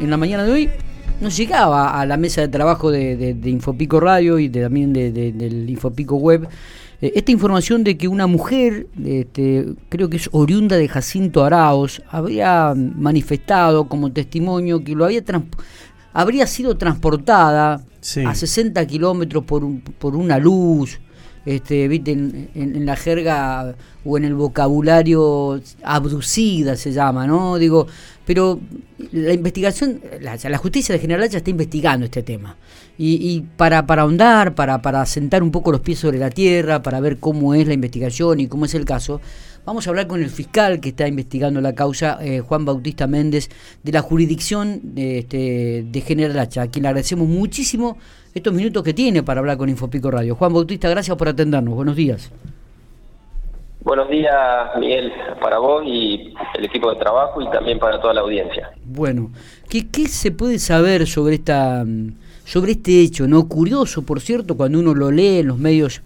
En la mañana de hoy nos llegaba a la mesa de trabajo de, Infopico Radio y también del Infopico Web eh, esta información de que una mujer, este, creo que es oriunda de Jacinto Araos, habría manifestado como testimonio que lo había habría sido transportada a 60 kilómetros por, por una luz, este, ¿viste? En, la jerga o en el vocabulario abducida se llama, ¿no? Digo, pero la investigación, la, justicia de General Hacha está investigando este tema. Y, para, para ahondar, para, para sentar un poco los pies sobre la tierra, para ver cómo es la investigación y cómo es el caso, vamos a hablar con el fiscal que está investigando la causa, eh, Juan Bautista Méndez, de la jurisdicción de, este, de General Hacha, a quien le agradecemos muchísimo estos minutos que tiene para hablar con Infopico Radio. Juan Bautista, gracias por atendernos. Buenos días. Buenos días, Miguel, para vos y el equipo de trabajo y también para toda la audiencia. Bueno, ¿qué, qué se puede saber sobre esta sobre este hecho, no curioso, por cierto, cuando uno lo lee en los medios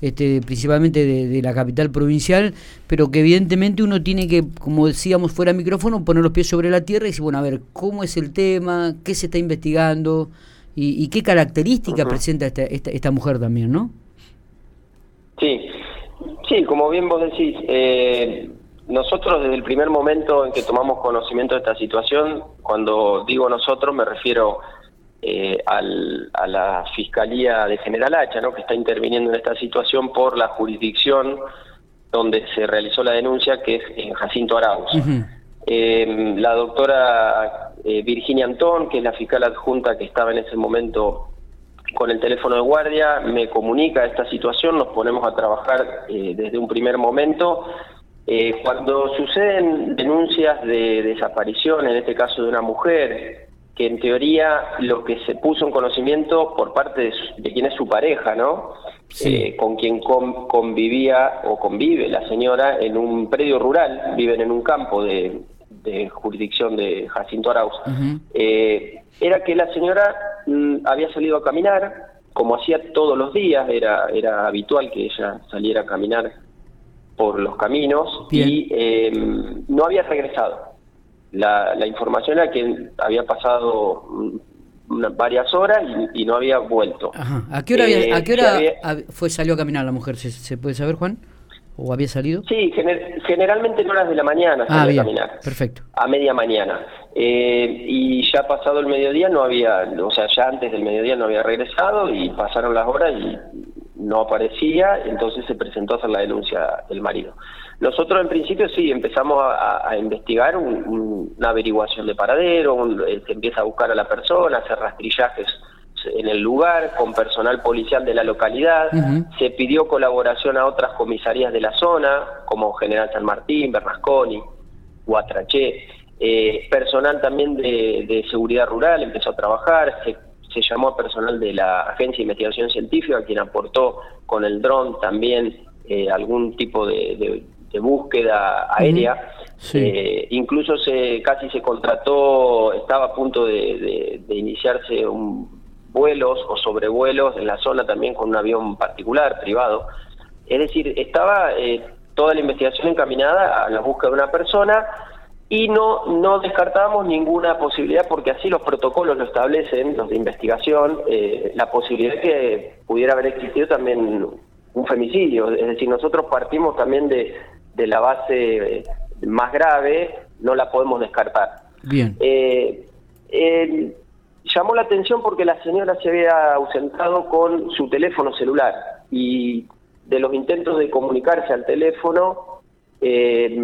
este, principalmente de, la capital provincial, pero que evidentemente uno tiene que, como decíamos fuera de micrófono, poner los pies sobre la tierra y decir, bueno, a ver, ¿cómo es el tema? ¿Qué se está investigando? ¿Y, qué características presenta esta, esta, mujer también, no? Sí, sí, como bien vos decís, eh, nosotros desde el primer momento en que tomamos conocimiento de esta situación, cuando digo nosotros me refiero eh, al, a la Fiscalía de General Hacha, ¿no? que está interviniendo en esta situación por la jurisdicción donde se realizó la denuncia, que es en Jacinto Arauz. Eh, la doctora eh, Virginia Antón, que es la fiscal adjunta que estaba en ese momento con el teléfono de guardia, me comunica esta situación, nos ponemos a trabajar desde un primer momento. cuando suceden denuncias de desaparición, en este caso de una mujer, que en teoría lo que se puso en conocimiento por parte de, quien es su pareja, ¿no? Eh, con quien convivía o convive la señora en un predio rural, viven en un campo de, jurisdicción de Jacinto Arauz, eh, era que la señora había salido a caminar, como hacía todos los días, era, era habitual que ella saliera a caminar por los caminos y eh, no había regresado la, información era que había pasado varias horas y, no había vuelto. ¿A qué hora, eh, a qué hora fue salió a caminar la mujer? ¿Se, puede saber, Juan? ¿O había salido? Sí, generalmente en horas de la mañana ah, salió a caminar. Perfecto. A media mañana. Eh, y ya pasado el mediodía no había, o sea, ya antes del mediodía no había regresado y pasaron las horas y no aparecía, entonces se presentó a hacer la denuncia el marido. Nosotros en principio sí empezamos a, investigar una averiguación de paradero, eh, se empieza a buscar a la persona, hacer rastrillajes en el lugar con personal policial de la localidad, se pidió colaboración a otras comisarías de la zona, como General San Martín, Bernasconi, Guatraché, eh, personal también de, seguridad rural empezó a trabajar, se, se llamó a personal de la Agencia de Investigación Científica, quien aportó con el dron también eh, algún tipo de, búsqueda aérea. Eh, incluso se casi se contrató, estaba a punto de, iniciarse un vuelos o sobrevuelos en la zona también con un avión particular, privado. Es decir, estaba eh, toda la investigación encaminada a la búsqueda de una persona y no, no descartamos ninguna posibilidad, porque así los protocolos lo establecen, los de investigación, eh, la posibilidad de que pudiera haber existido también un femicidio. Es decir, nosotros partimos también de, de la base más grave, no la podemos descartar. Bien. Eh, llamó la atención porque la señora se había ausentado con su teléfono celular y de los intentos de comunicarse al teléfono eh,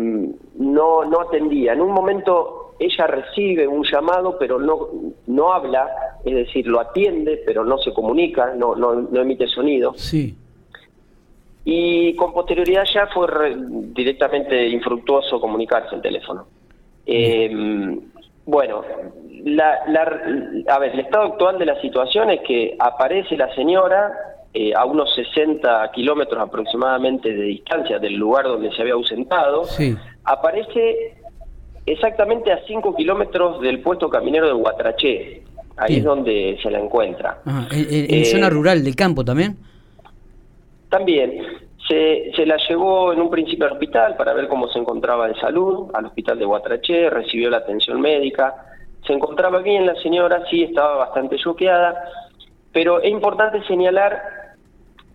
no, no atendía. En un momento ella recibe un llamado, pero no, no habla, es decir, lo atiende, pero no se comunica, no, no, no emite sonido. Sí. Y con posterioridad ya fue directamente infructuoso comunicarse el teléfono. Eh, bueno, la, a ver, el estado actual de la situación es que aparece la señora eh, a unos 60 kilómetros aproximadamente de distancia del lugar donde se había ausentado, aparece exactamente a 5 kilómetros del puesto caminero de Guatraché. Ahí es donde se la encuentra. ¿En, zona eh, rural del campo también? También. Se, se, la llevó en un principio al hospital para ver cómo se encontraba de salud, al hospital de Guatraché, recibió la atención médica. se encontraba bien la señora, sí estaba bastante choqueada, pero es importante señalar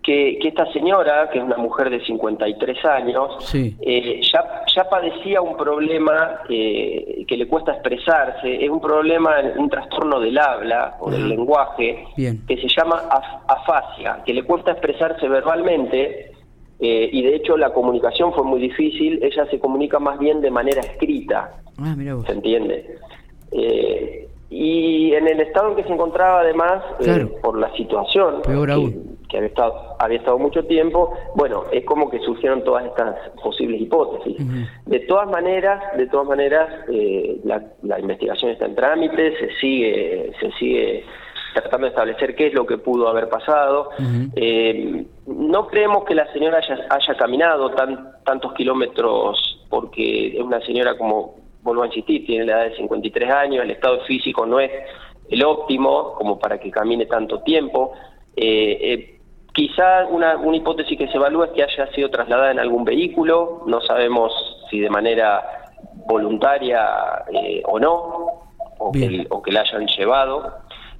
que, esta señora, que es una mujer de 53 años, eh, ya, ya padecía un problema eh, que le cuesta expresarse, es un problema, un trastorno del habla o del lenguaje, que se llama afasia, que le cuesta expresarse verbalmente. Eh, y de hecho la comunicación fue muy difícil, ella se comunica más bien de manera escrita, ah, ¿se entiende? Y en el estado en que se encontraba además, por la situación, Peor aún que había estado, había estado mucho tiempo, bueno, es como que surgieron todas estas posibles hipótesis. De todas maneras, de todas maneras, eh, la, investigación está en trámite, se sigue, se sigue tratando de establecer qué es lo que pudo haber pasado. Eh, no creemos que la señora haya, haya caminado tan, tantos kilómetros porque es una señora como, vuelvo a insistir, tiene la edad de 53 años, el estado físico no es el óptimo como para que camine tanto tiempo. Eh, eh Quizá una, una hipótesis que se evalúa es que haya sido trasladada en algún vehículo, no sabemos si de manera voluntaria eh, o no, o que, o que, la hayan llevado.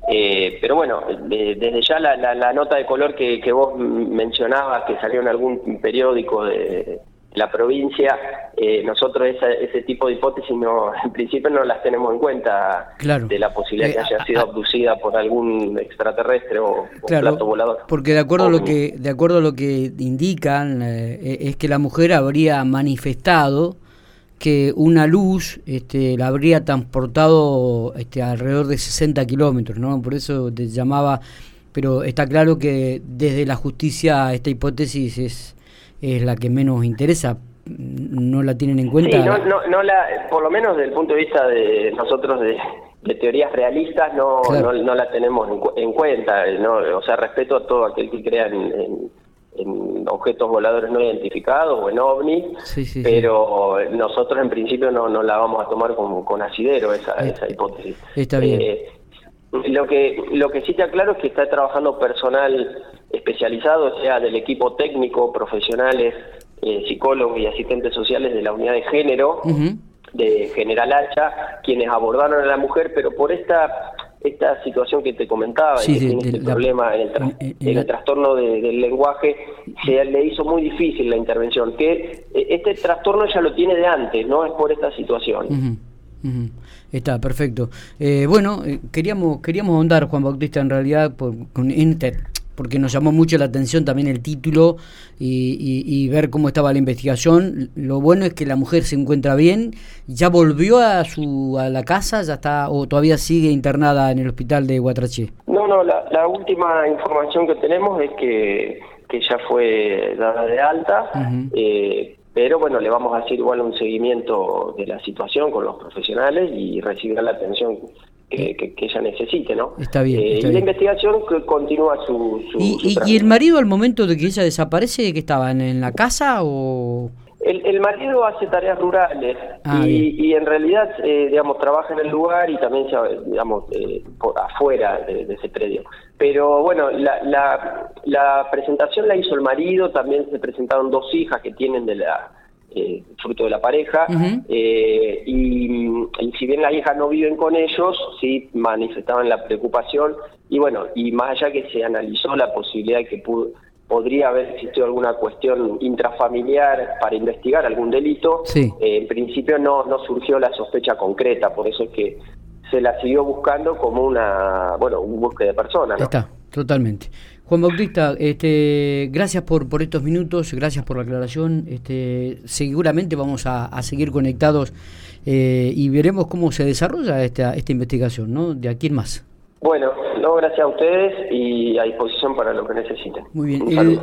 Eh, pero bueno, desde ya la, la, nota de color que, que vos mencionabas, que salió en algún periódico de, la provincia, eh, nosotros ese tipo de hipótesis no, en principio no las tenemos en cuenta de la posibilidad de que eh, haya sido abducida por algún extraterrestre o, plato volador. Porque de acuerdo a lo que de acuerdo a lo que indican eh, es que la mujer habría manifestado que una luz este, la habría transportado este, alrededor de 60 kilómetros, ¿no? Por eso te llamaba, pero está claro que desde la justicia esta hipótesis es es la que menos interesa. ¿No la tienen en cuenta? Sí, no, no, no la, por lo menos desde el punto de vista de nosotros de, teorías realistas no, no, la tenemos en, cuenta. ¿no? O sea, respeto a todo aquel que crea en, objetos voladores no identificados o en ovni, pero nosotros en principio no, no la vamos a tomar con, con asidero esa, eh, esa hipótesis. Está bien. Eh, lo que, lo que sí te aclaro es que está trabajando personal especializado, sea del equipo técnico, profesionales, eh, psicólogos y asistentes sociales de la unidad de género de General Hacha, quienes abordaron a la mujer, pero por esta esta situación que te comentaba, que tiene este problema en el, trastorno del lenguaje, se le hizo muy difícil la intervención, que eh, este trastorno ya lo tiene de antes, no es por esta situación. Está, perfecto. Eh, bueno, eh, queríamos queríamos ahondar, Juan Bautista, en realidad, por, con porque nos llamó mucho la atención también el título y, ver cómo estaba la investigación. Lo bueno es que la mujer se encuentra bien, ya volvió a su a la casa, ya está o todavía sigue internada en el hospital de Guatraché. No, no, la, última información que tenemos es que, que ya fue dada de alta pero bueno, le vamos a hacer igual un seguimiento de la situación con los profesionales y recibirá la atención que, ella necesite, ¿no? Está bien. Eh, y la investigación continúa su... ¿Y, y, el marido al momento de que ella desaparece, que estaba en la casa o...? El, marido hace tareas rurales ah, y, en realidad, eh, digamos, trabaja en el lugar y también, digamos, eh, por afuera de, ese predio. Pero bueno, la, la, presentación la hizo el marido, también se presentaron dos hijas que tienen de la eh, fruto de la pareja y, si bien las hijas no viven con ellos, sí manifestaban la preocupación y bueno, y más allá que se analizó la posibilidad de que pudo podría haber existido alguna cuestión intrafamiliar para investigar algún delito, eh, en principio no, no surgió la sospecha concreta, por eso es que se la siguió buscando como una, bueno, un búsqueda de personas. Está, totalmente. Juan Bautista, este, gracias por, por estos minutos, gracias por la aclaración. Este, seguramente vamos a, seguir conectados eh, y veremos cómo se desarrolla esta, esta investigación, ¿no? De aquí en más. Bueno, no, gracias a ustedes y a disposición para lo que necesiten. Muy bien.